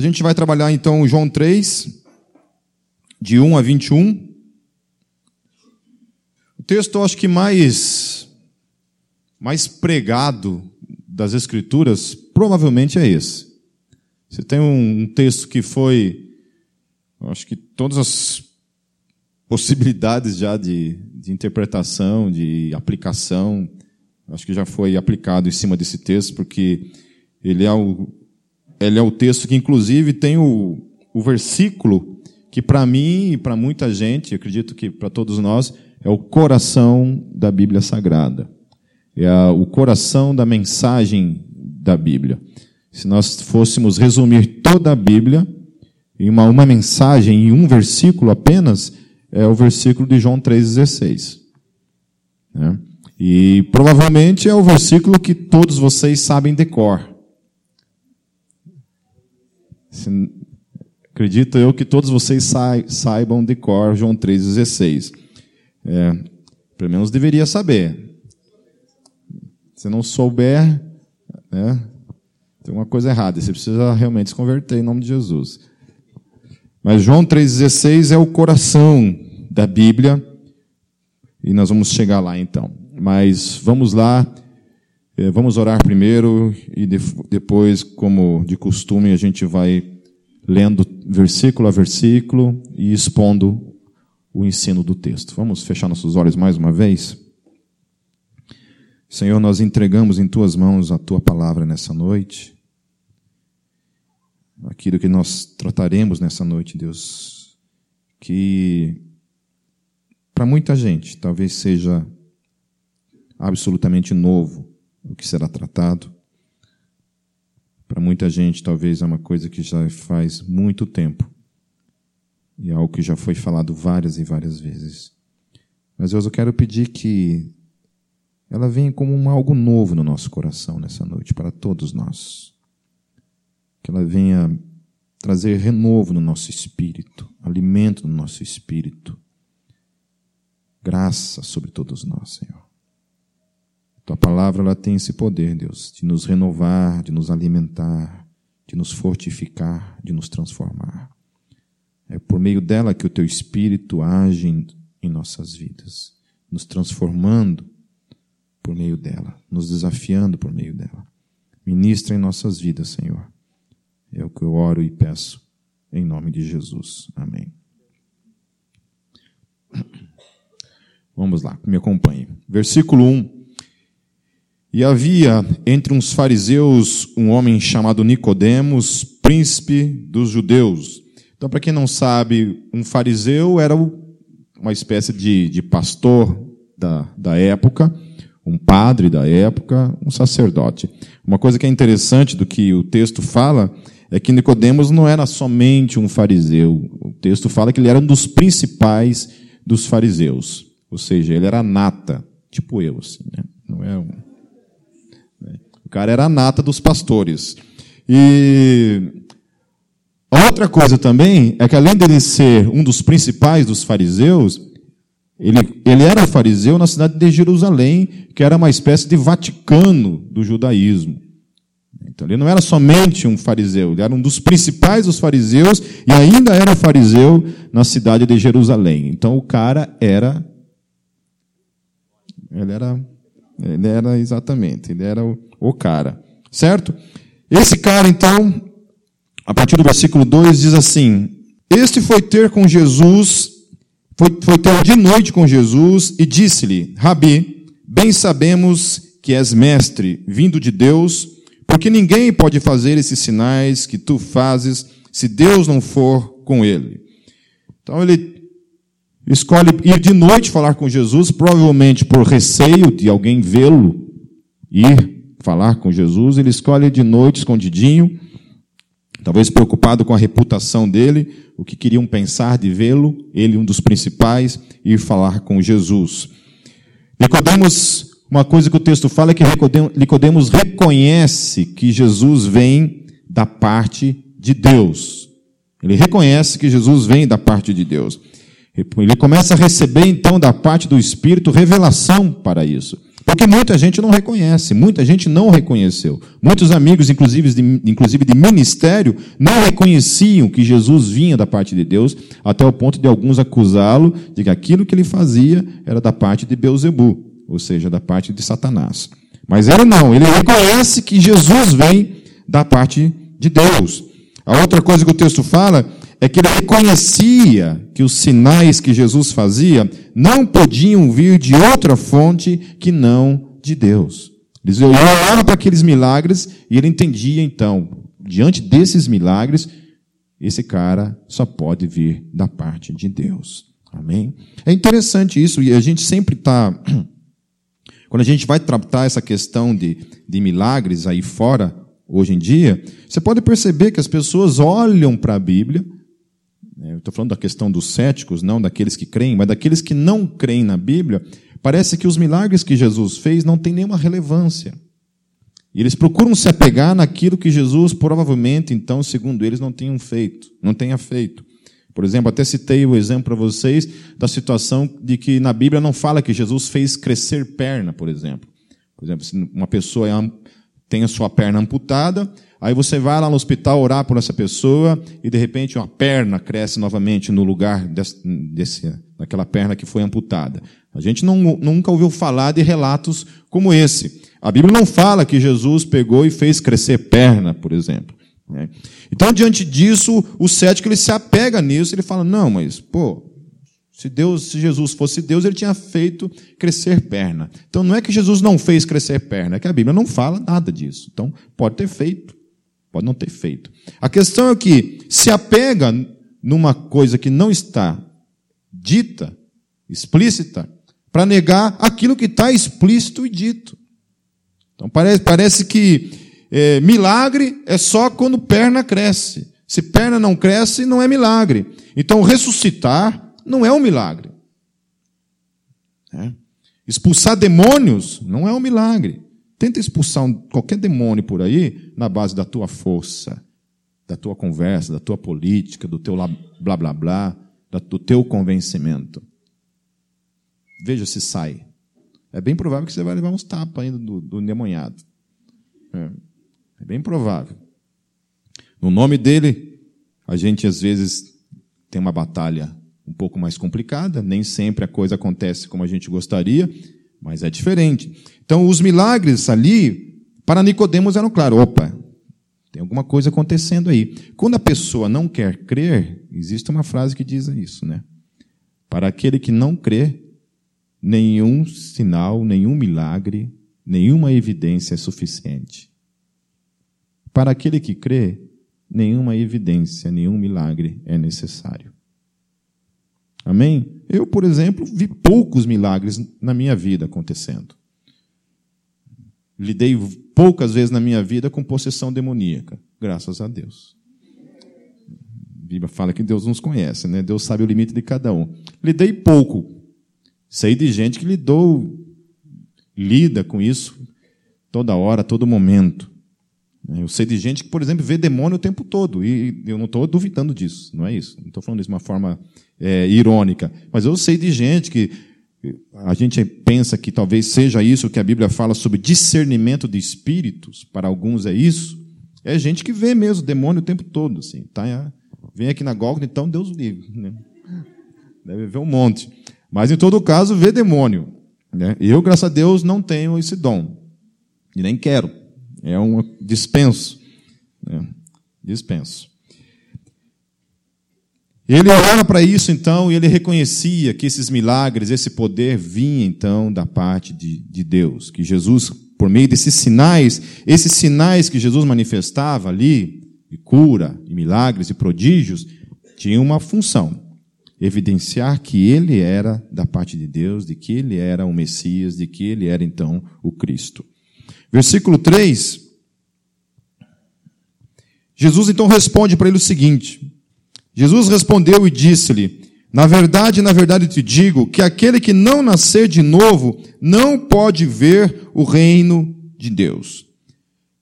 A gente vai trabalhar então João 3, de 1 a 21. O texto, eu acho que mais, mais pregado das Escrituras, provavelmente é esse. Você tem um, texto que foi, acho que todas as possibilidades já de, de interpretação, de aplicação, acho que já foi aplicado em cima desse texto, porque ele é o, ele é o texto que, inclusive, tem o, o versículo que, para mim e para muita gente, acredito que para todos nós, é o coração da Bíblia Sagrada. É a, o coração da mensagem da Bíblia. Se nós fôssemos resumir toda a Bíblia em uma, uma mensagem, em um versículo apenas, é o versículo de João 3,16. Né? E provavelmente é o versículo que todos vocês sabem de cor. Acredito eu que todos vocês saibam de cor João 3,16. É, pelo menos deveria saber. Se não souber, né, tem uma coisa errada. Você precisa realmente se converter em nome de Jesus. Mas João 3,16 é o coração da Bíblia. E nós vamos chegar lá então. Mas vamos lá. É, vamos orar primeiro e depois, como de costume, a gente vai lendo versículo a versículo e expondo o ensino do texto. Vamos fechar nossos olhos mais uma vez? Senhor, nós entregamos em tuas mãos a tua palavra nessa noite. Aquilo que nós trataremos nessa noite, Deus, que para muita gente talvez seja absolutamente novo o que será tratado. Para muita gente, talvez é uma coisa que já faz muito tempo e é algo que já foi falado várias e várias vezes. Mas Deus, eu quero pedir que ela venha como um algo novo no nosso coração nessa noite, para todos nós. Que ela venha trazer renovo no nosso espírito, alimento no nosso espírito. Graça sobre todos nós, Senhor. Tua palavra ela tem esse poder, Deus, de nos renovar, de nos alimentar, de nos fortificar, de nos transformar. É por meio dela que o teu espírito age em, nossas vidas, nos transformando por meio dela, nos desafiando por meio dela. Ministra em nossas vidas, Senhor. É o que eu oro e peço em nome de Jesus. Amém. Vamos lá, me acompanhe. Versículo 1. E havia entre uns fariseus um homem chamado Nicodemos, príncipe dos judeus. Então, para quem não sabe, um fariseu era uma espécie de, de pastor da, da época, um padre da época, um sacerdote. Uma coisa que é interessante do que o texto fala é que Nicodemos não era somente um fariseu. O texto fala que ele era um dos principais dos fariseus. Ou seja, ele era nata, tipo eu, assim, né? Não é um cara era a nata dos pastores. E outra coisa também é que além dele ser um dos principais dos fariseus, ele, ele era fariseu na cidade de Jerusalém, que era uma espécie de Vaticano do judaísmo. Então ele não era somente um fariseu, ele era um dos principais dos fariseus e ainda era fariseu na cidade de Jerusalém. Então o cara era ele era ele era exatamente, ele era o, o cara. Certo? Esse cara, então, a partir do versículo 2, diz assim: Este foi ter com Jesus, foi, foi ter de noite com Jesus e disse-lhe: Rabi, bem sabemos que és mestre, vindo de Deus, porque ninguém pode fazer esses sinais que tu fazes se Deus não for com ele. Então ele escolhe ir de noite falar com Jesus, provavelmente por receio de alguém vê-lo ir falar com Jesus, ele escolhe de noite, escondidinho, talvez preocupado com a reputação dele, o que queriam pensar de vê-lo, ele um dos principais, ir falar com Jesus. Nicodemos, uma coisa que o texto fala é que Nicodemos reconhece que Jesus vem da parte de Deus. Ele reconhece que Jesus vem da parte de Deus. Ele começa a receber então da parte do Espírito revelação para isso. Porque muita gente não reconhece, muita gente não reconheceu. Muitos amigos, inclusive de, inclusive de ministério, não reconheciam que Jesus vinha da parte de Deus, até o ponto de alguns acusá-lo de que aquilo que ele fazia era da parte de Beuzebu, ou seja, da parte de Satanás. Mas ele não, ele reconhece que Jesus vem da parte de Deus. A outra coisa que o texto fala é que ele reconhecia que os sinais que Jesus fazia não podiam vir de outra fonte que não de Deus. Eles olhavam para aqueles milagres e ele entendia então, diante desses milagres, esse cara só pode vir da parte de Deus. Amém? É interessante isso e a gente sempre está. Quando a gente vai tratar essa questão de, de milagres aí fora, hoje em dia, você pode perceber que as pessoas olham para a Bíblia estou falando da questão dos céticos, não daqueles que creem, mas daqueles que não creem na Bíblia, parece que os milagres que Jesus fez não têm nenhuma relevância. E eles procuram se apegar naquilo que Jesus provavelmente, então, segundo eles, não tenham feito, não tenha feito. Por exemplo, até citei o exemplo para vocês da situação de que na Bíblia não fala que Jesus fez crescer perna, por exemplo. Por exemplo, se uma pessoa é tem a sua perna amputada, Aí você vai lá no hospital orar por essa pessoa e de repente uma perna cresce novamente no lugar desse, desse, daquela perna que foi amputada. A gente não, nunca ouviu falar de relatos como esse. A Bíblia não fala que Jesus pegou e fez crescer perna, por exemplo. Né? Então, diante disso, o cético ele se apega nisso, ele fala: não, mas pô, se Deus, se Jesus fosse Deus, ele tinha feito crescer perna. Então não é que Jesus não fez crescer perna, é que a Bíblia não fala nada disso. Então pode ter feito. Pode não ter feito. A questão é que se apega numa coisa que não está dita, explícita, para negar aquilo que está explícito e dito. Então parece, parece que é, milagre é só quando perna cresce. Se perna não cresce, não é milagre. Então ressuscitar não é um milagre. É. Expulsar demônios não é um milagre. Tenta expulsar qualquer demônio por aí na base da tua força, da tua conversa, da tua política, do teu blá blá blá, do teu convencimento. Veja se sai. É bem provável que você vai levar uns tapas ainda do, do endemoniado. É, é bem provável. No nome dele, a gente às vezes tem uma batalha um pouco mais complicada, nem sempre a coisa acontece como a gente gostaria, mas é diferente. Então, os milagres ali, para Nicodemos eram claros. Opa, tem alguma coisa acontecendo aí. Quando a pessoa não quer crer, existe uma frase que diz isso, né? Para aquele que não crê, nenhum sinal, nenhum milagre, nenhuma evidência é suficiente. Para aquele que crê, nenhuma evidência, nenhum milagre é necessário. Amém? Eu, por exemplo, vi poucos milagres na minha vida acontecendo. Lidei poucas vezes na minha vida com possessão demoníaca, graças a Deus. A Bíblia fala que Deus nos conhece, né? Deus sabe o limite de cada um. Lidei pouco. Sei de gente que lidou, lida com isso toda hora, todo momento. Eu sei de gente que, por exemplo, vê demônio o tempo todo, e eu não estou duvidando disso, não é isso. Não estou falando isso de uma forma é, irônica. Mas eu sei de gente que a gente pensa que talvez seja isso que a Bíblia fala sobre discernimento de espíritos, para alguns é isso. É gente que vê mesmo demônio o tempo todo, assim, tá? Vem aqui na Gólgota, então Deus livre, né? Deve ver um monte. Mas em todo caso, vê demônio. Né? Eu, graças a Deus, não tenho esse dom. E nem quero. É um dispenso. Né? Dispenso. Ele olhava para isso então e ele reconhecia que esses milagres, esse poder vinha então da parte de, de Deus, que Jesus, por meio desses sinais, esses sinais que Jesus manifestava ali, de cura, e milagres e prodígios, tinham uma função: evidenciar que ele era da parte de Deus, de que ele era o Messias, de que ele era então o Cristo. Versículo 3. Jesus então responde para ele o seguinte: Jesus respondeu e disse-lhe: Na verdade, na verdade te digo que aquele que não nascer de novo não pode ver o reino de Deus.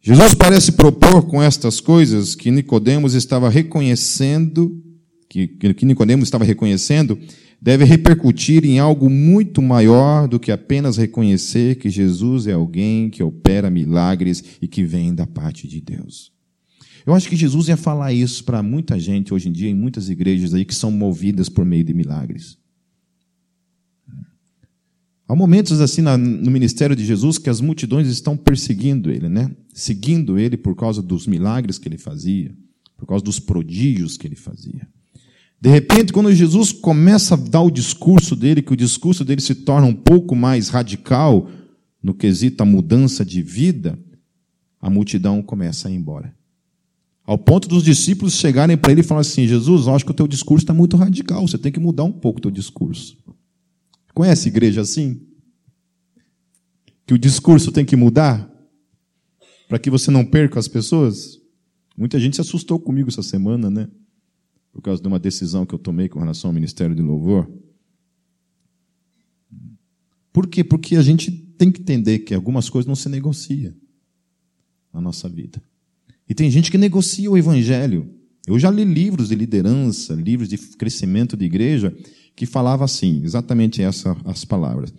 Jesus parece propor com estas coisas que Nicodemos estava reconhecendo, que, que Nicodemos estava reconhecendo, deve repercutir em algo muito maior do que apenas reconhecer que Jesus é alguém que opera milagres e que vem da parte de Deus. Eu acho que Jesus ia falar isso para muita gente hoje em dia, em muitas igrejas aí que são movidas por meio de milagres. Há momentos assim no ministério de Jesus que as multidões estão perseguindo ele, né? Seguindo ele por causa dos milagres que ele fazia, por causa dos prodígios que ele fazia. De repente, quando Jesus começa a dar o discurso dele, que o discurso dele se torna um pouco mais radical no quesito a mudança de vida, a multidão começa a ir embora. Ao ponto dos discípulos chegarem para ele e falar assim: Jesus, eu acho que o teu discurso está muito radical, você tem que mudar um pouco o teu discurso. Conhece igreja assim? Que o discurso tem que mudar para que você não perca as pessoas? Muita gente se assustou comigo essa semana, né? por causa de uma decisão que eu tomei com relação ao Ministério de Louvor. Por quê? Porque a gente tem que entender que algumas coisas não se negociam na nossa vida. E tem gente que negocia o Evangelho. Eu já li livros de liderança, livros de crescimento de igreja, que falava assim, exatamente essas as palavras.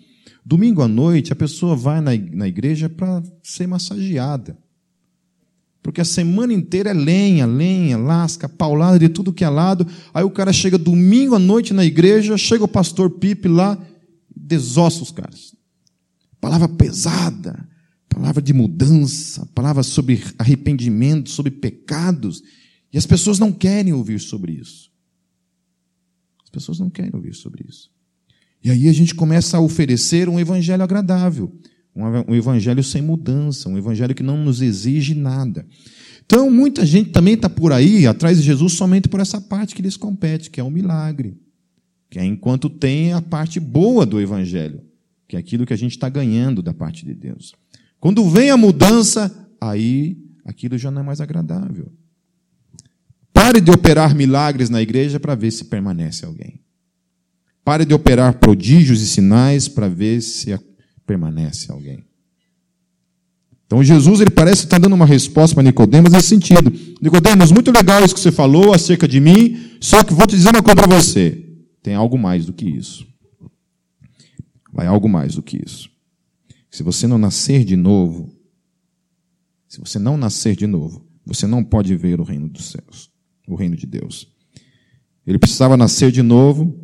Domingo à noite, a pessoa vai na igreja para ser massageada. Porque a semana inteira é lenha, lenha, lasca, paulada de tudo que é lado. Aí o cara chega domingo à noite na igreja, chega o pastor Pipe lá, desossa os caras. Palavra pesada, palavra de mudança, palavra sobre arrependimento, sobre pecados. E as pessoas não querem ouvir sobre isso. As pessoas não querem ouvir sobre isso. E aí a gente começa a oferecer um evangelho agradável um evangelho sem mudança, um evangelho que não nos exige nada. Então, muita gente também está por aí, atrás de Jesus, somente por essa parte que lhes compete, que é um milagre. Que é enquanto tem a parte boa do evangelho, que é aquilo que a gente está ganhando da parte de Deus. Quando vem a mudança, aí aquilo já não é mais agradável. Pare de operar milagres na igreja para ver se permanece alguém. Pare de operar prodígios e sinais para ver se permanece alguém. Então Jesus ele parece estar dando uma resposta para Nicodemos nesse sentido. Nicodemos, muito legal isso que você falou acerca de mim, só que vou te dizer uma coisa para você. Tem algo mais do que isso. Vai algo mais do que isso. Se você não nascer de novo, se você não nascer de novo, você não pode ver o reino dos céus, o reino de Deus. Ele precisava nascer de novo,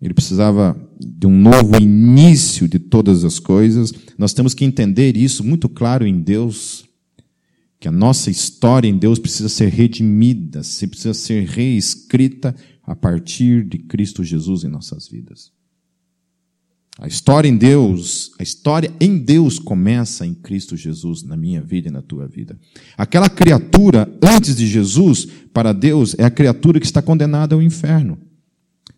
ele precisava de um novo início de todas as coisas. Nós temos que entender isso muito claro em Deus, que a nossa história em Deus precisa ser redimida, precisa ser reescrita a partir de Cristo Jesus em nossas vidas. A história em Deus, a história em Deus começa em Cristo Jesus, na minha vida e na tua vida. Aquela criatura antes de Jesus, para Deus, é a criatura que está condenada ao inferno.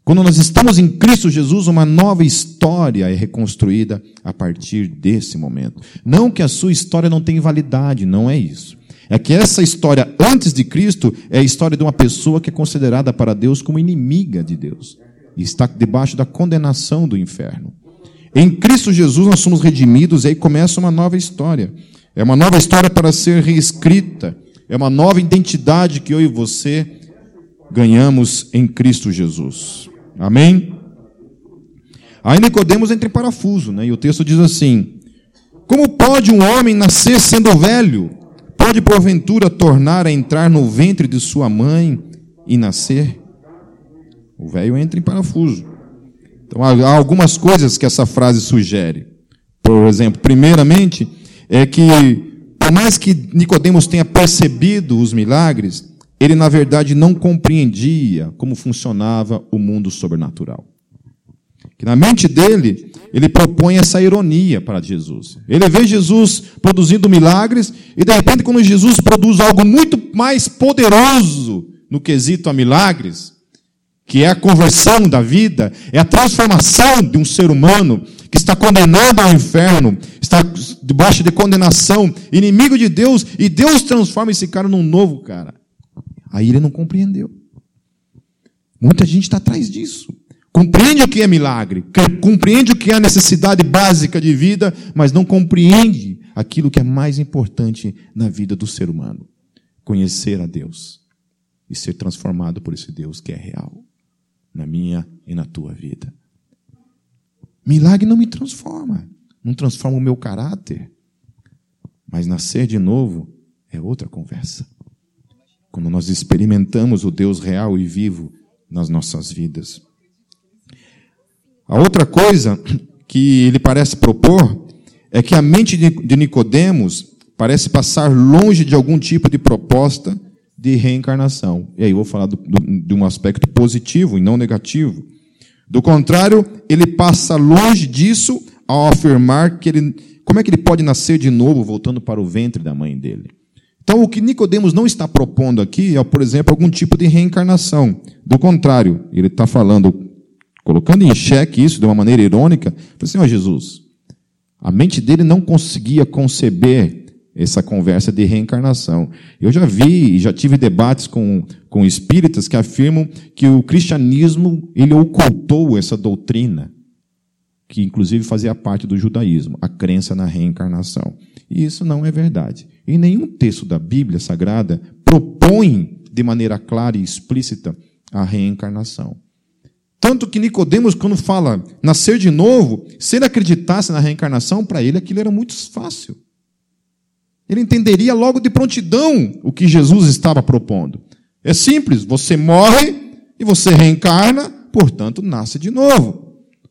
Quando nós estamos em Cristo Jesus, uma nova história é reconstruída a partir desse momento. Não que a sua história não tenha validade, não é isso. É que essa história antes de Cristo é a história de uma pessoa que é considerada para Deus como inimiga de Deus e está debaixo da condenação do inferno. Em Cristo Jesus nós somos redimidos e aí começa uma nova história. É uma nova história para ser reescrita. É uma nova identidade que eu e você ganhamos em Cristo Jesus. Amém? Aí Nicodemos entra em parafuso, né? E o texto diz assim: Como pode um homem nascer sendo velho? Pode porventura tornar a entrar no ventre de sua mãe e nascer? O velho entra em parafuso. Então há algumas coisas que essa frase sugere. Por exemplo, primeiramente, é que por mais que Nicodemos tenha percebido os milagres, ele na verdade não compreendia como funcionava o mundo sobrenatural. Que na mente dele, ele propõe essa ironia para Jesus. Ele vê Jesus produzindo milagres e de repente quando Jesus produz algo muito mais poderoso no quesito a milagres, que é a conversão da vida, é a transformação de um ser humano que está condenado ao inferno, está debaixo de condenação, inimigo de Deus, e Deus transforma esse cara num novo cara. Aí ele não compreendeu. Muita gente está atrás disso. Compreende o que é milagre, compreende o que é a necessidade básica de vida, mas não compreende aquilo que é mais importante na vida do ser humano: conhecer a Deus e ser transformado por esse Deus que é real. Na minha e na tua vida. Milagre não me transforma, não transforma o meu caráter. Mas nascer de novo é outra conversa. Quando nós experimentamos o Deus real e vivo nas nossas vidas. A outra coisa que ele parece propor é que a mente de Nicodemos parece passar longe de algum tipo de proposta de reencarnação. E aí eu vou falar do, do, de um aspecto positivo e não negativo. Do contrário, ele passa longe disso ao afirmar que ele, como é que ele pode nascer de novo voltando para o ventre da mãe dele? Então, o que Nicodemos não está propondo aqui é, por exemplo, algum tipo de reencarnação. Do contrário, ele está falando, colocando em xeque isso de uma maneira irônica, assim, ó oh, Jesus, a mente dele não conseguia conceber essa conversa de reencarnação. Eu já vi e já tive debates com, com espíritas que afirmam que o cristianismo ele ocultou essa doutrina, que inclusive fazia parte do judaísmo, a crença na reencarnação. E isso não é verdade. Em nenhum texto da Bíblia Sagrada propõe de maneira clara e explícita a reencarnação. Tanto que Nicodemos, quando fala nascer de novo, se ele acreditasse na reencarnação, para ele aquilo era muito fácil. Ele entenderia logo de prontidão o que Jesus estava propondo. É simples, você morre e você reencarna, portanto, nasce de novo.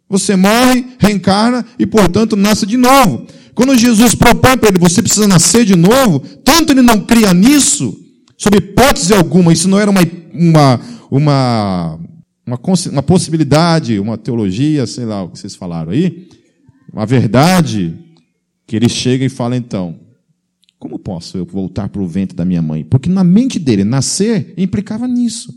Você morre, reencarna e, portanto, nasce de novo. Quando Jesus propõe para ele, você precisa nascer de novo, tanto ele não cria nisso, sob hipótese alguma, isso não era uma, uma, uma, uma, uma possibilidade, uma teologia, sei lá o que vocês falaram aí, uma verdade, que ele chega e fala então, como posso eu voltar para o ventre da minha mãe? Porque na mente dele, nascer implicava nisso.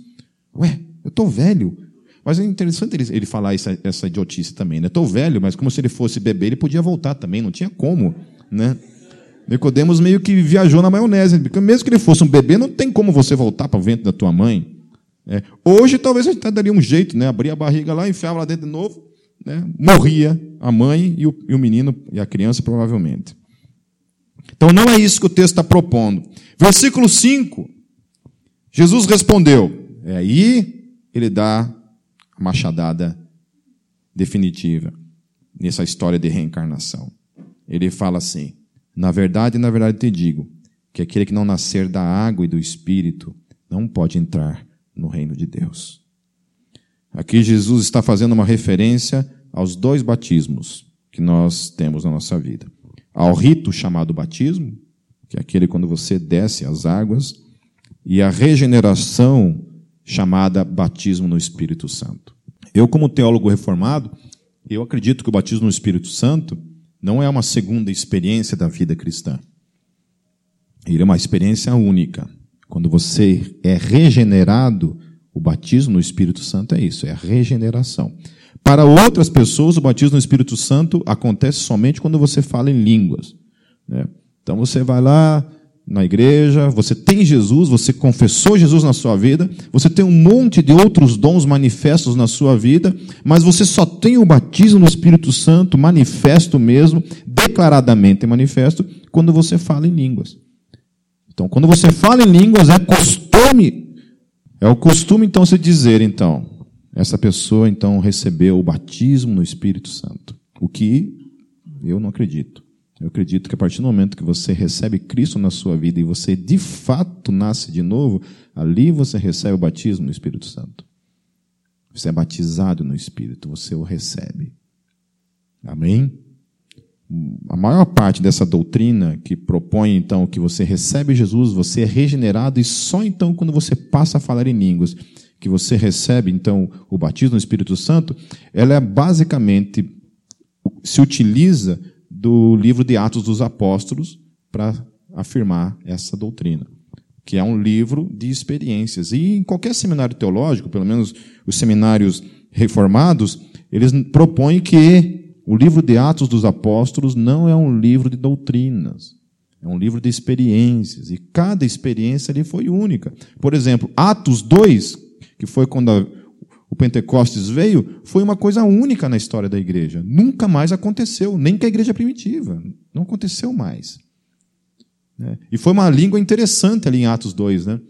Ué, eu estou velho, mas é interessante ele, ele falar essa, essa idiotice também, né? Estou velho, mas como se ele fosse bebê, ele podia voltar também, não tinha como, né? Nicodemos meio que viajou na maionese, porque mesmo que ele fosse um bebê, não tem como você voltar para o ventre da tua mãe. É. Hoje talvez a gente daria um jeito, né? Abria a barriga lá, enfiava lá dentro de novo, né? morria a mãe e o, e o menino e a criança provavelmente. Então não é isso que o texto está propondo. Versículo 5, Jesus respondeu. É aí ele dá machadada definitiva nessa história de reencarnação. Ele fala assim: Na verdade, na verdade te digo, que aquele que não nascer da água e do espírito não pode entrar no reino de Deus. Aqui Jesus está fazendo uma referência aos dois batismos que nós temos na nossa vida. Ao rito chamado batismo, que é aquele quando você desce as águas, e a regeneração chamada batismo no Espírito Santo. Eu, como teólogo reformado, eu acredito que o batismo no Espírito Santo não é uma segunda experiência da vida cristã. Ele é uma experiência única. Quando você é regenerado, o batismo no Espírito Santo é isso, é a regeneração. Para outras pessoas, o batismo no Espírito Santo acontece somente quando você fala em línguas. Né? Então você vai lá, na igreja, você tem Jesus, você confessou Jesus na sua vida, você tem um monte de outros dons manifestos na sua vida, mas você só tem o batismo no Espírito Santo manifesto mesmo, declaradamente manifesto, quando você fala em línguas. Então, quando você fala em línguas, é costume, é o costume então se dizer, então, essa pessoa então recebeu o batismo no Espírito Santo, o que eu não acredito. Eu acredito que a partir do momento que você recebe Cristo na sua vida e você de fato nasce de novo, ali você recebe o batismo no Espírito Santo. Você é batizado no Espírito, você o recebe. Amém? A maior parte dessa doutrina que propõe então que você recebe Jesus, você é regenerado e só então quando você passa a falar em línguas que você recebe então o batismo no Espírito Santo, ela é basicamente se utiliza do livro de Atos dos Apóstolos para afirmar essa doutrina, que é um livro de experiências. E em qualquer seminário teológico, pelo menos os seminários reformados, eles propõem que o livro de Atos dos Apóstolos não é um livro de doutrinas, é um livro de experiências. E cada experiência ali foi única. Por exemplo, Atos 2, que foi quando a o Pentecostes veio, foi uma coisa única na história da igreja. Nunca mais aconteceu, nem com a igreja primitiva. Não aconteceu mais. Né? E foi uma língua interessante ali em Atos 2, né?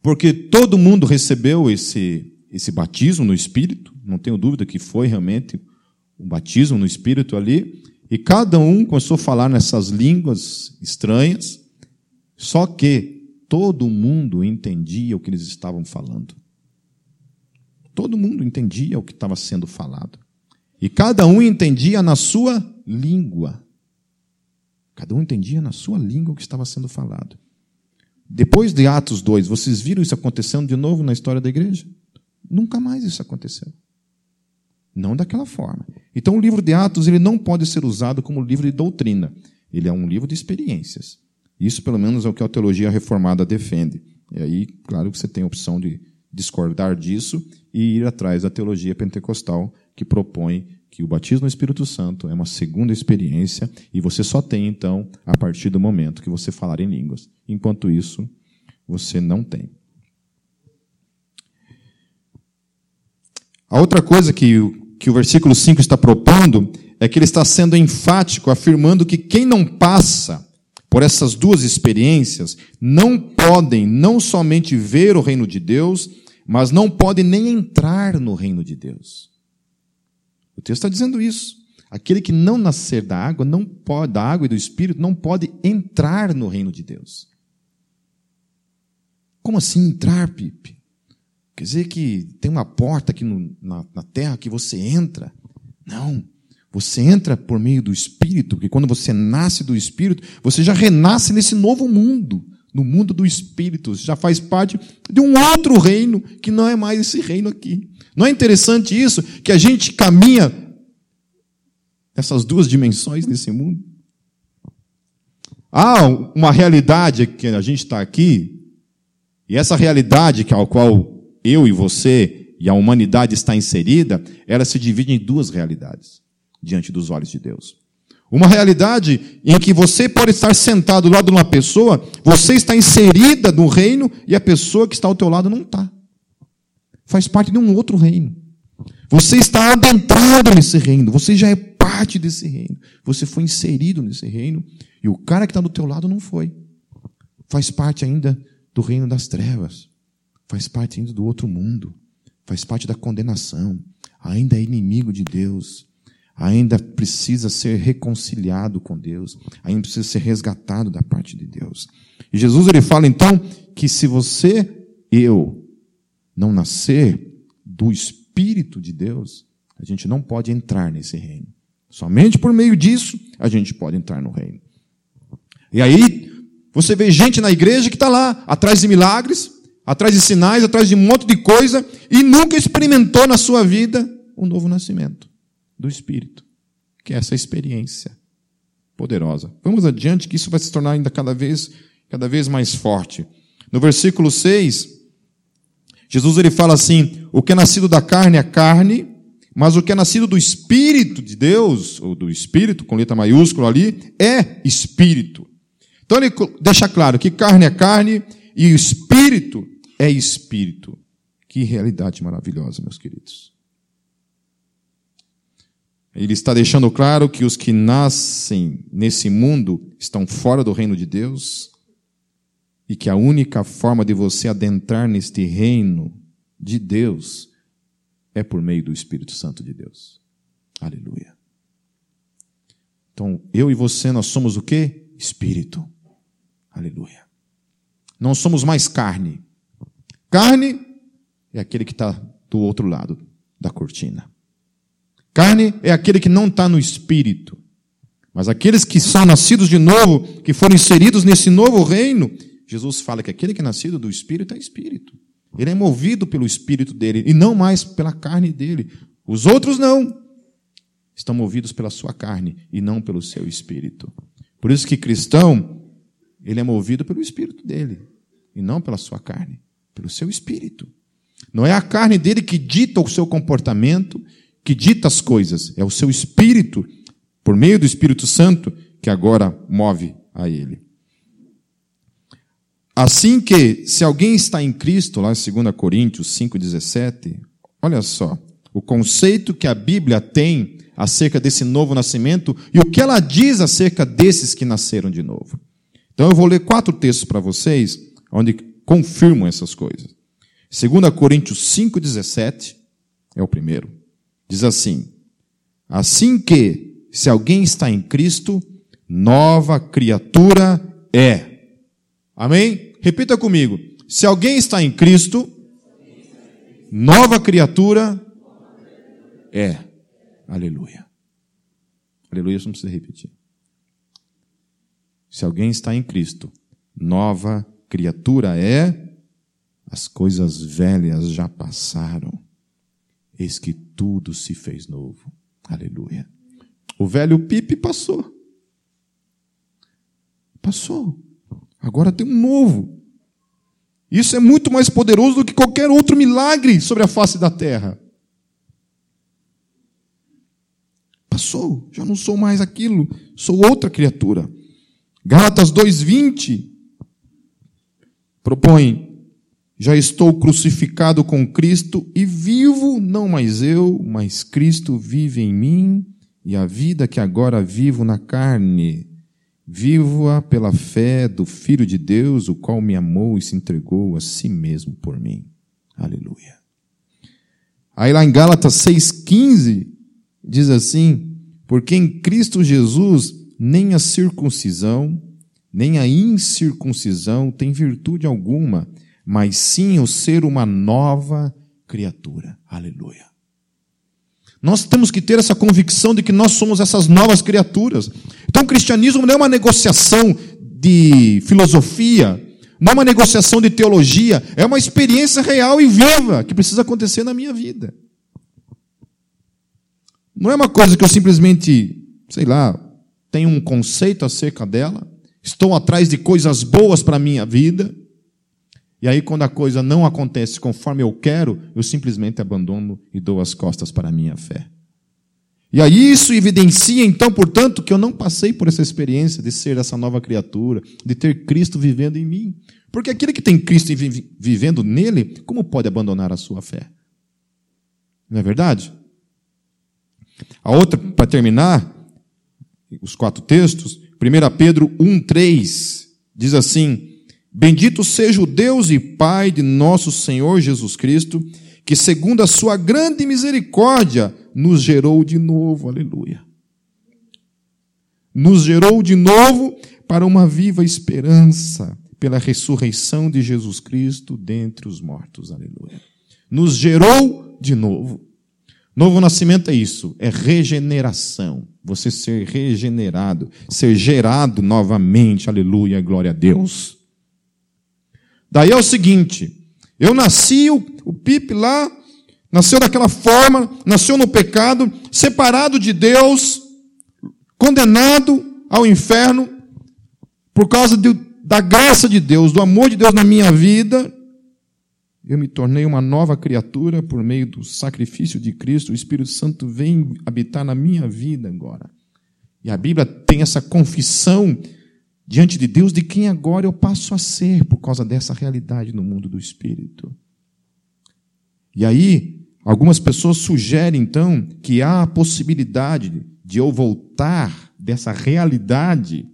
Porque todo mundo recebeu esse, esse batismo no Espírito, não tenho dúvida que foi realmente o batismo no Espírito ali, e cada um começou a falar nessas línguas estranhas, só que todo mundo entendia o que eles estavam falando. Todo mundo entendia o que estava sendo falado. E cada um entendia na sua língua. Cada um entendia na sua língua o que estava sendo falado. Depois de Atos 2, vocês viram isso acontecendo de novo na história da igreja? Nunca mais isso aconteceu. Não daquela forma. Então o livro de Atos ele não pode ser usado como livro de doutrina. Ele é um livro de experiências. Isso, pelo menos, é o que a teologia reformada defende. E aí, claro que você tem a opção de discordar disso e ir atrás da teologia pentecostal, que propõe que o batismo no Espírito Santo é uma segunda experiência e você só tem, então, a partir do momento que você falar em línguas. Enquanto isso, você não tem. A outra coisa que, que o versículo 5 está propondo é que ele está sendo enfático, afirmando que quem não passa por essas duas experiências não podem não somente ver o reino de Deus, mas não podem nem entrar no reino de Deus. O texto está dizendo isso. Aquele que não nascer da água, não pode, da água e do Espírito, não pode entrar no reino de Deus. Como assim entrar, Pipe? Quer dizer que tem uma porta aqui no, na, na terra que você entra? Não. Você entra por meio do Espírito, porque quando você nasce do Espírito, você já renasce nesse novo mundo, no mundo do Espírito. Você já faz parte de um outro reino que não é mais esse reino aqui. Não é interessante isso? Que a gente caminha nessas duas dimensões nesse mundo? Há uma realidade que a gente está aqui, e essa realidade que ao qual eu e você e a humanidade está inserida, ela se divide em duas realidades diante dos olhos de Deus. Uma realidade em que você pode estar sentado do lado de uma pessoa, você está inserida no reino e a pessoa que está ao teu lado não está faz parte de um outro reino. Você está adentrado nesse reino, você já é parte desse reino. Você foi inserido nesse reino e o cara que está do teu lado não foi. Faz parte ainda do reino das trevas. Faz parte ainda do outro mundo. Faz parte da condenação. Ainda é inimigo de Deus. Ainda precisa ser reconciliado com Deus. Ainda precisa ser resgatado da parte de Deus. E Jesus ele fala então que se você, eu, não nascer do Espírito de Deus, a gente não pode entrar nesse reino. Somente por meio disso a gente pode entrar no reino. E aí, você vê gente na igreja que está lá, atrás de milagres, atrás de sinais, atrás de um monte de coisa, e nunca experimentou na sua vida o um novo nascimento do Espírito, que é essa experiência poderosa. Vamos adiante, que isso vai se tornar ainda cada vez, cada vez mais forte. No versículo 6, Jesus ele fala assim: o que é nascido da carne é carne, mas o que é nascido do Espírito de Deus, ou do Espírito, com letra maiúscula ali, é Espírito. Então ele deixa claro que carne é carne e Espírito é Espírito. Que realidade maravilhosa, meus queridos. Ele está deixando claro que os que nascem nesse mundo estão fora do reino de Deus, e que a única forma de você adentrar neste reino de Deus é por meio do Espírito Santo de Deus. Aleluia. Então, eu e você, nós somos o que? Espírito. Aleluia. Não somos mais carne. Carne é aquele que está do outro lado da cortina. Carne é aquele que não está no Espírito. Mas aqueles que são nascidos de novo, que foram inseridos nesse novo reino, Jesus fala que aquele que é nascido do Espírito é Espírito. Ele é movido pelo Espírito dele e não mais pela carne dele. Os outros não. Estão movidos pela sua carne e não pelo seu Espírito. Por isso que cristão, ele é movido pelo Espírito dele e não pela sua carne, pelo seu Espírito. Não é a carne dele que dita o seu comportamento, que dita as coisas. É o seu Espírito, por meio do Espírito Santo, que agora move a ele. Assim que, se alguém está em Cristo, lá em 2 Coríntios 5,17, olha só, o conceito que a Bíblia tem acerca desse novo nascimento e o que ela diz acerca desses que nasceram de novo. Então eu vou ler quatro textos para vocês, onde confirmam essas coisas. 2 Coríntios 5,17 é o primeiro. Diz assim: Assim que, se alguém está em Cristo, nova criatura é. Amém? Repita comigo. Se alguém está em Cristo, nova criatura é. Aleluia. Aleluia, isso não precisa repetir. Se alguém está em Cristo, nova criatura é. As coisas velhas já passaram. Eis que tudo se fez novo. Aleluia. O velho Pipe passou. Passou. Agora tem um novo. Isso é muito mais poderoso do que qualquer outro milagre sobre a face da terra. Passou, já não sou mais aquilo, sou outra criatura. Gálatas 2:20 propõe: Já estou crucificado com Cristo e vivo não mais eu, mas Cristo vive em mim, e a vida que agora vivo na carne, vivo-a pela fé do Filho de Deus, o qual me amou e se entregou a si mesmo por mim. Aleluia. Aí lá em Gálatas 6,15 diz assim: Porque em Cristo Jesus nem a circuncisão, nem a incircuncisão tem virtude alguma, mas sim o ser uma nova criatura. Aleluia. Nós temos que ter essa convicção de que nós somos essas novas criaturas. Então, o cristianismo não é uma negociação de filosofia, não é uma negociação de teologia, é uma experiência real e viva que precisa acontecer na minha vida. Não é uma coisa que eu simplesmente, sei lá, tenho um conceito acerca dela, estou atrás de coisas boas para a minha vida, e aí, quando a coisa não acontece conforme eu quero, eu simplesmente abandono e dou as costas para a minha fé. E aí isso evidencia, então, portanto, que eu não passei por essa experiência de ser essa nova criatura, de ter Cristo vivendo em mim. Porque aquele que tem Cristo vivendo nele, como pode abandonar a sua fé? Não é verdade? A outra, para terminar, os quatro textos, 1 Pedro 1,3 diz assim: Bendito seja o Deus e Pai de nosso Senhor Jesus Cristo, que, segundo a sua grande misericórdia, nos gerou de novo. Aleluia. Nos gerou de novo para uma viva esperança, pela ressurreição de Jesus Cristo dentre os mortos. Aleluia. Nos gerou de novo. Novo nascimento é isso, é regeneração. Você ser regenerado, ser gerado novamente. Aleluia, glória a Deus. Daí é o seguinte: eu nasci, o, o Pipe lá, nasceu daquela forma, nasceu no pecado, separado de Deus, condenado ao inferno, por causa de, da graça de Deus, do amor de Deus na minha vida, eu me tornei uma nova criatura por meio do sacrifício de Cristo. O Espírito Santo vem habitar na minha vida agora. E a Bíblia tem essa confissão diante de Deus de quem agora eu passo a ser por causa dessa realidade no mundo do espírito. E aí, algumas pessoas sugerem então que há a possibilidade de eu voltar dessa realidade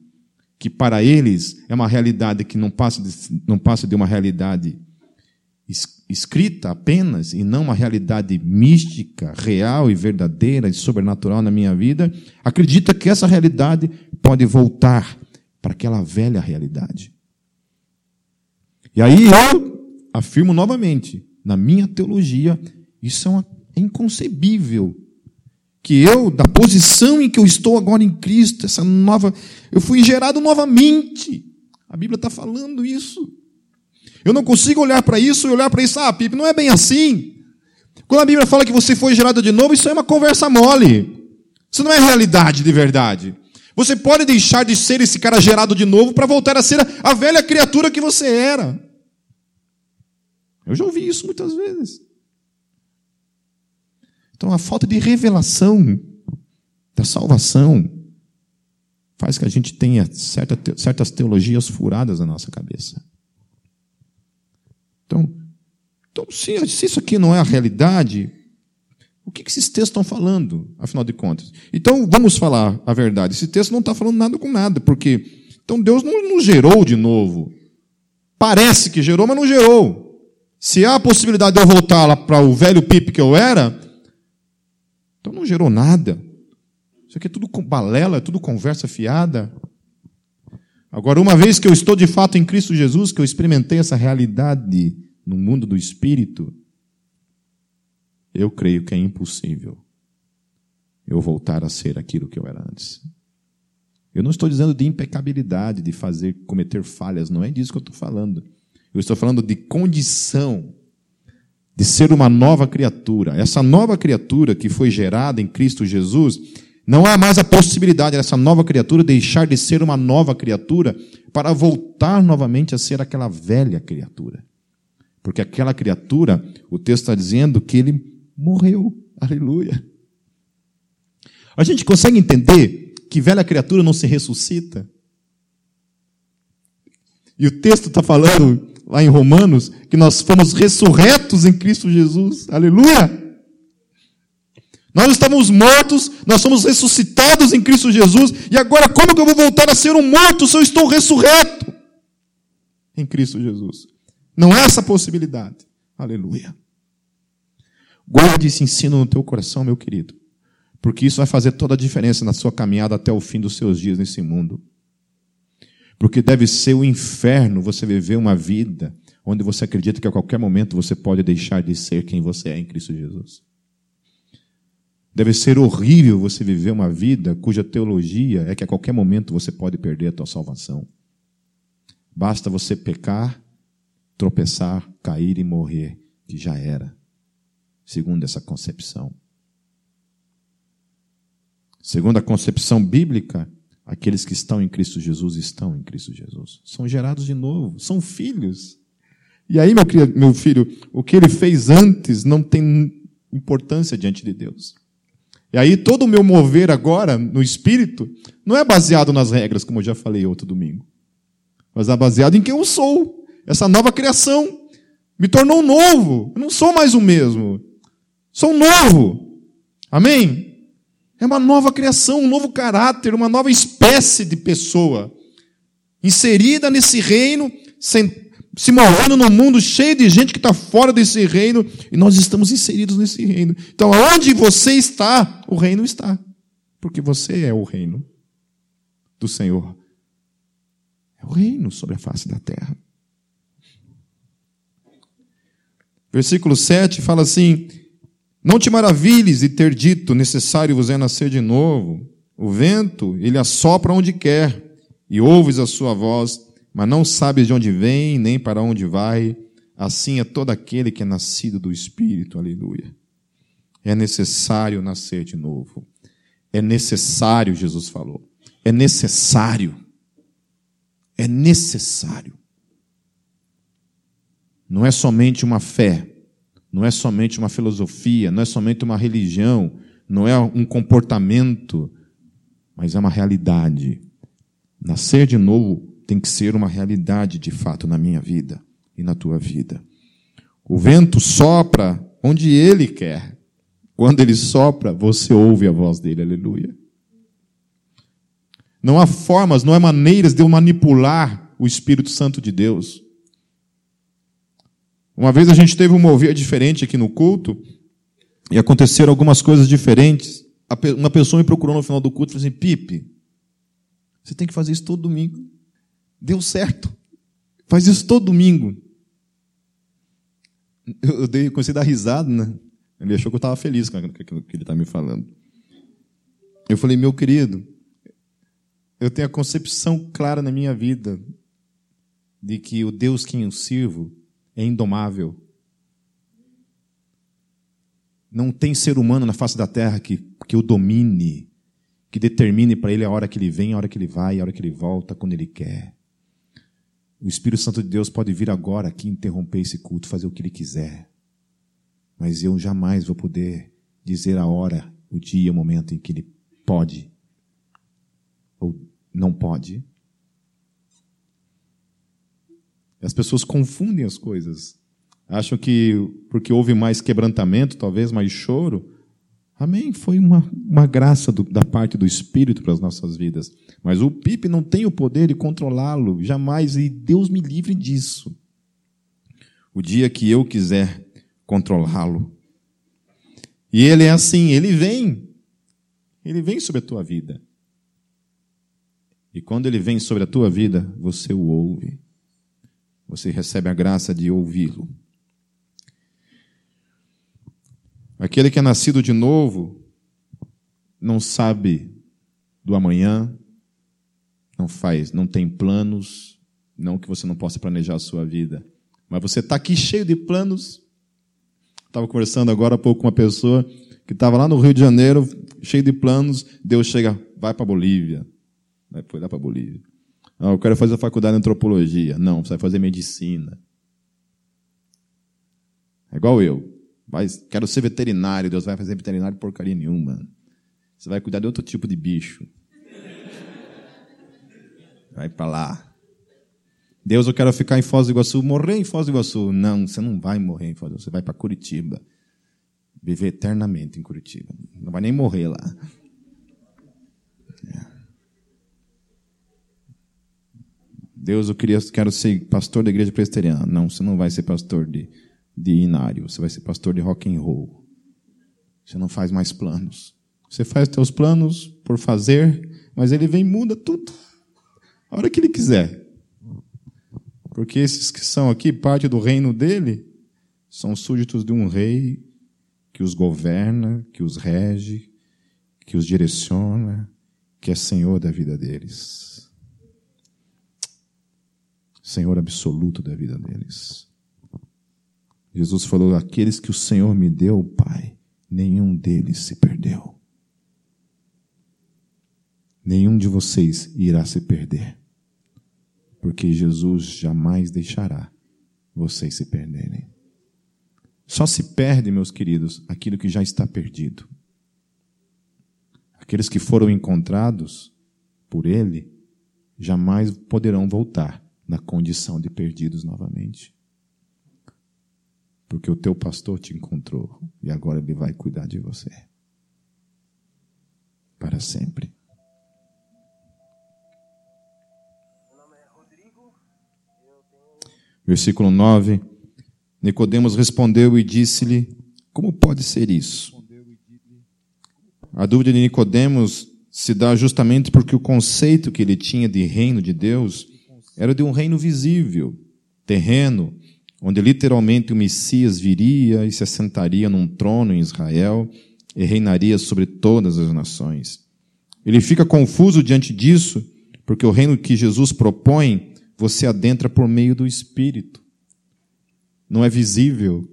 que para eles é uma realidade que não passa de, não passa de uma realidade escrita apenas e não uma realidade mística, real e verdadeira e sobrenatural na minha vida, acredita que essa realidade pode voltar para aquela velha realidade. E aí eu afirmo novamente, na minha teologia, isso é, é inconcebível. Que eu, da posição em que eu estou agora em Cristo, essa nova. Eu fui gerado novamente. A Bíblia está falando isso. Eu não consigo olhar para isso e olhar para isso, ah, Pipe, não é bem assim. Quando a Bíblia fala que você foi gerado de novo, isso é uma conversa mole. Isso não é realidade de verdade. Você pode deixar de ser esse cara gerado de novo para voltar a ser a velha criatura que você era. Eu já ouvi isso muitas vezes. Então a falta de revelação da salvação faz que a gente tenha certa, certas teologias furadas na nossa cabeça. Então, então se, se isso aqui não é a realidade, o que esses textos estão falando, afinal de contas? Então, vamos falar a verdade. Esse texto não está falando nada com nada, porque então Deus não nos gerou de novo. Parece que gerou, mas não gerou. Se há a possibilidade de eu voltar lá para o velho Pipe que eu era, então não gerou nada. Isso aqui é tudo balela, é tudo conversa fiada. Agora, uma vez que eu estou de fato em Cristo Jesus, que eu experimentei essa realidade no mundo do espírito, eu creio que é impossível eu voltar a ser aquilo que eu era antes. Eu não estou dizendo de impecabilidade, de fazer, cometer falhas, não é disso que eu estou falando. Eu estou falando de condição de ser uma nova criatura. Essa nova criatura que foi gerada em Cristo Jesus, não há mais a possibilidade dessa nova criatura deixar de ser uma nova criatura para voltar novamente a ser aquela velha criatura. Porque aquela criatura, o texto está dizendo que ele morreu. Aleluia. A gente consegue entender que velha criatura não se ressuscita? E o texto está falando lá em Romanos que nós fomos ressurretos em Cristo Jesus. Aleluia! Nós estamos mortos, nós somos ressuscitados em Cristo Jesus, e agora como que eu vou voltar a ser um morto se eu estou ressurreto em Cristo Jesus? Não há essa possibilidade. Aleluia. Guarde esse ensino no teu coração, meu querido, porque isso vai fazer toda a diferença na sua caminhada até o fim dos seus dias nesse mundo. Porque deve ser o inferno você viver uma vida onde você acredita que a qualquer momento você pode deixar de ser quem você é em Cristo Jesus. Deve ser horrível você viver uma vida cuja teologia é que a qualquer momento você pode perder a tua salvação. Basta você pecar, tropeçar, cair e morrer, que já era, segundo essa concepção. Segundo a concepção bíblica, aqueles que estão em Cristo Jesus estão em Cristo Jesus. São gerados de novo, são filhos. E aí, meu, filho, o que ele fez antes não tem importância diante de Deus. E aí todo o meu mover agora no espírito não é baseado nas regras, como eu já falei outro domingo. Mas é baseado em quem eu sou. Essa nova criação me tornou novo. Eu não sou mais o mesmo. Sou novo. Amém? É uma nova criação, um novo caráter, uma nova espécie de pessoa. Inserida nesse reino, se movendo num mundo cheio de gente que está fora desse reino, e nós estamos inseridos nesse reino. Então, onde você está, o reino está. Porque você é o reino do Senhor. É o reino sobre a face da terra. Versículo 7 fala assim: Não te maravilhes de ter dito, necessário vos é nascer de novo. O vento, ele assopra onde quer, e ouves a sua voz, mas não sabes de onde vem, nem para onde vai. Assim é todo aquele que é nascido do Espírito. Aleluia. É necessário nascer de novo. É necessário, Jesus falou. É necessário. É necessário. Não é somente uma fé, não é somente uma filosofia, não é somente uma religião, não é um comportamento, mas é uma realidade. Nascer de novo tem que ser uma realidade de fato na minha vida e na tua vida. O vento sopra onde ele quer. Quando ele sopra, você ouve a voz dele, aleluia. Não há formas, não há maneiras de eu manipular o Espírito Santo de Deus. Uma vez a gente teve um mover diferente aqui no culto e aconteceram algumas coisas diferentes. Uma pessoa me procurou no final do culto e falou assim: Pipe, você tem que fazer isso todo domingo. Deu certo. Faz isso todo domingo. Eu, dei, comecei a dar risada, né? Ele achou que eu estava feliz com aquilo que ele está me falando. Eu falei, meu querido, eu tenho a concepção clara na minha vida de que o Deus que eu sirvo é indomável. Não tem ser humano na face da terra que, que o domine, que determine para ele a hora que ele vem, a hora que ele vai, a hora que ele volta, quando ele quer. O Espírito Santo de Deus pode vir agora aqui interromper esse culto, fazer o que ele quiser. Mas eu jamais vou poder dizer a hora, o dia, o momento em que ele pode ou não pode. As pessoas confundem as coisas. Acham que porque houve mais quebrantamento, talvez mais choro, Amém? Foi uma, uma graça do, da parte do Espírito para as nossas vidas. Mas o Pipe não tem o poder de controlá-lo, jamais, e Deus me livre disso. o dia que eu quiser controlá-lo. E ele é assim, ele vem. Ele vem sobre a tua vida. E quando ele vem sobre a tua vida, você o ouve. Você recebe a graça de ouvi-lo. Aquele que é nascido de novo não sabe do amanhã, não faz, não tem planos, não que você não possa planejar a sua vida, mas você está aqui cheio de planos. Estava conversando agora há pouco com uma pessoa que estava lá no Rio de Janeiro, cheio de planos. Deus chega, vai para Bolívia, vai foi lá para Bolívia. Ah, eu quero fazer a faculdade de antropologia. Não, você vai fazer medicina. É igual eu. Vai, quero ser veterinário. Deus vai fazer veterinário porcaria nenhuma. Você vai cuidar de outro tipo de bicho. Vai para lá. Deus, eu quero ficar em Foz do Iguaçu, morrer em Foz do Iguaçu. Não, você não vai morrer em Foz do Iguaçu, você vai para Curitiba. Viver eternamente em Curitiba. Não vai nem morrer lá. Deus, eu queria, quero ser pastor da igreja presbiteriana. Não, você não vai ser pastor de, de inário, você vai ser pastor de rock and roll. Você não faz mais planos. Você faz teus planos por fazer, mas ele vem e muda tudo. A hora que ele quiser. Porque esses que são aqui, parte do reino dele, são súditos de um rei que os governa, que os rege, que os direciona, que é senhor da vida deles. Senhor absoluto da vida deles. Jesus falou: Aqueles que o Senhor me deu, Pai, nenhum deles se perdeu nenhum de vocês irá se perder, porque Jesus jamais deixará vocês se perderem. Só se perde, meus queridos, aquilo que já está perdido. Aqueles que foram encontrados por Ele jamais poderão voltar na condição de perdidos novamente. Porque o teu pastor te encontrou e agora ele vai cuidar de você. Para sempre. Versículo 9. Nicodemos respondeu e disse-lhe: Como pode ser isso? A dúvida de Nicodemos se dá justamente porque o conceito que ele tinha de reino de Deus era de um reino visível, terreno, onde literalmente o Messias viria e se assentaria num trono em Israel e reinaria sobre todas as nações. Ele fica confuso diante disso, porque o reino que Jesus propõe você adentra por meio do Espírito. Não é visível.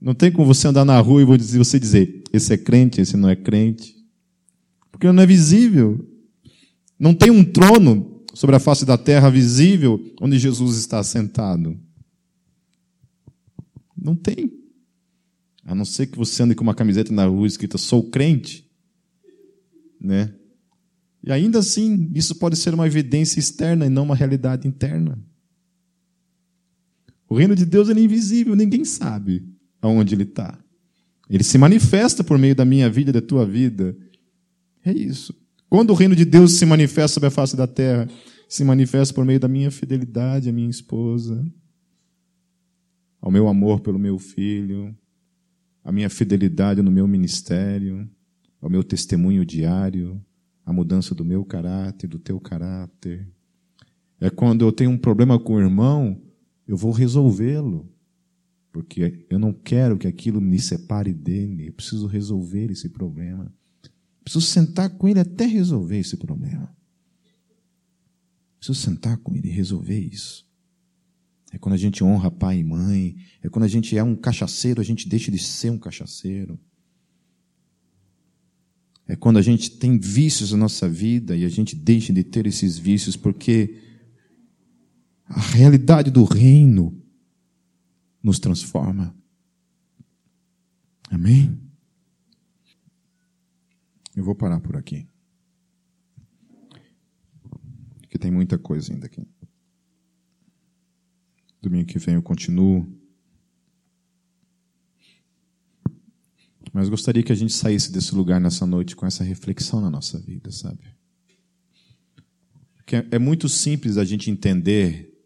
Não tem como você andar na rua e você dizer, esse é crente, esse não é crente. Porque não é visível. Não tem um trono sobre a face da terra visível onde Jesus está sentado. Não tem. A não ser que você ande com uma camiseta na rua escrita sou crente, né? E ainda assim, isso pode ser uma evidência externa e não uma realidade interna. O reino de Deus é invisível, ninguém sabe aonde ele está. Ele se manifesta por meio da minha vida, da tua vida. É isso. Quando o reino de Deus se manifesta sobre a face da terra, se manifesta por meio da minha fidelidade à minha esposa, ao meu amor pelo meu filho, à minha fidelidade no meu ministério, ao meu testemunho diário, a mudança do meu caráter, do teu caráter. É quando eu tenho um problema com o irmão, eu vou resolvê-lo. Porque eu não quero que aquilo me separe dele. Eu preciso resolver esse problema. Preciso sentar com ele até resolver esse problema. Preciso sentar com ele e resolver isso. É quando a gente honra pai e mãe. É quando a gente é um cachaceiro, a gente deixa de ser um cachaceiro é quando a gente tem vícios na nossa vida e a gente deixa de ter esses vícios porque a realidade do reino nos transforma. Amém? Vou parar por aqui. Porque tem muita coisa ainda aqui. Domingo que vem eu continuo. Mas gostaria que a gente saísse desse lugar nessa noite com essa reflexão na nossa vida, sabe? Porque é muito simples a gente entender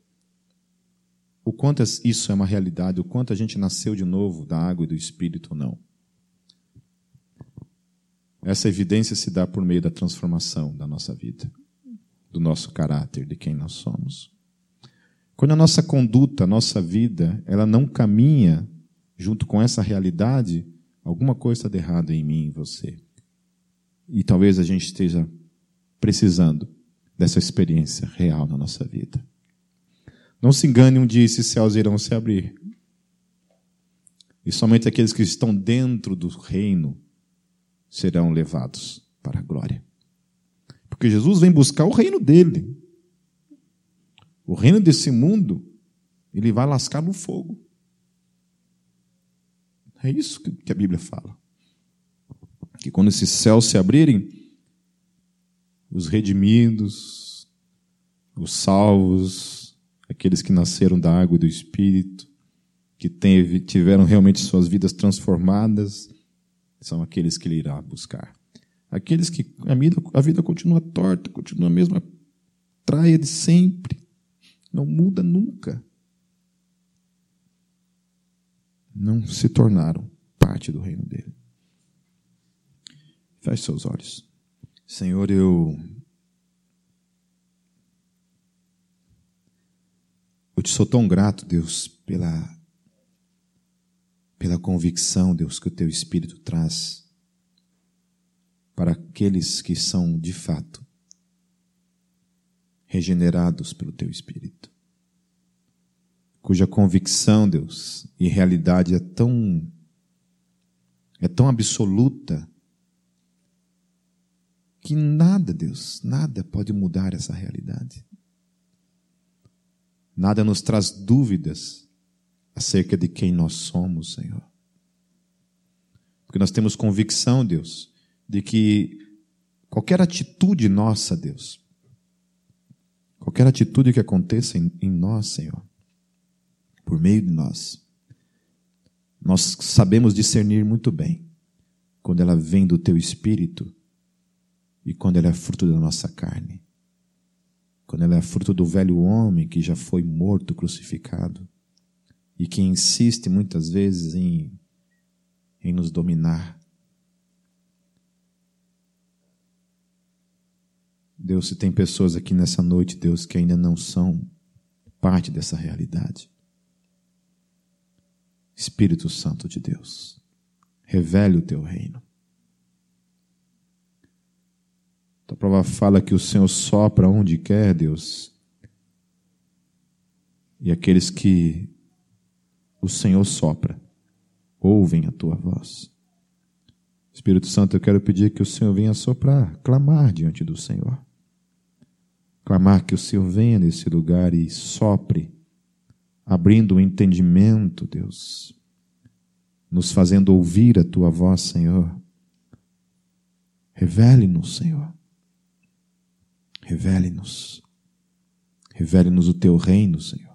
o quanto isso é uma realidade, o quanto a gente nasceu de novo da água e do Espírito ou não. Essa evidência se dá por meio da transformação da nossa vida, do nosso caráter, de quem nós somos. Quando a nossa conduta, a nossa vida, ela não caminha junto com essa realidade, alguma coisa está de errado em mim e em você. E talvez a gente esteja precisando dessa experiência real na nossa vida. Não se engane, um dia esses céus irão se abrir. E somente aqueles que estão dentro do reino serão levados para a glória. Porque Jesus vem buscar o reino dele. O reino desse mundo, ele vai lascar no fogo. É isso que a Bíblia fala. Que quando esses céus se abrirem, os redimidos, os salvos, aqueles que nasceram da água e do Espírito, que tiveram realmente suas vidas transformadas, são aqueles que ele irá buscar. Aqueles que a vida, a vida continua torta, continua a mesma traia de sempre, não muda nunca. Não se tornaram parte do reino dele. Feche seus olhos. Senhor, eu. Eu te sou tão grato, Deus, pela pela convicção, Deus, que o teu Espírito traz para aqueles que são, de fato, regenerados pelo teu Espírito, cuja convicção, Deus, e realidade é tão é tão absoluta que nada, Deus, nada pode mudar essa realidade. Nada nos traz dúvidas acerca de quem nós somos, Senhor. Porque nós temos convicção, Deus, de que qualquer atitude nossa, Deus, qualquer atitude que aconteça em, em nós, Senhor, por meio de nós, nós sabemos discernir muito bem quando ela vem do teu espírito e quando ela é fruto da nossa carne. Quando ela é fruto do velho homem que já foi morto, crucificado e que insiste muitas vezes em, em nos dominar. Deus, se tem pessoas aqui nessa noite, Deus, que ainda não são parte dessa realidade. Espírito Santo de Deus, revele o teu reino. A prova fala que o Senhor sopra onde quer, Deus. E aqueles que o Senhor sopra, ouvem a tua voz. Espírito Santo, eu quero pedir que o Senhor venha soprar, clamar diante do Senhor. Clamar que o Senhor venha nesse lugar e sopre, abrindo o entendimento, Deus, nos fazendo ouvir a tua voz, Senhor. Revele-nos, Senhor. Revele-nos. Revele-nos o teu reino, Senhor.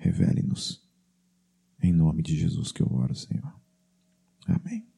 Revele-nos. Em nome de Jesus que eu oro, Senhor. Amém.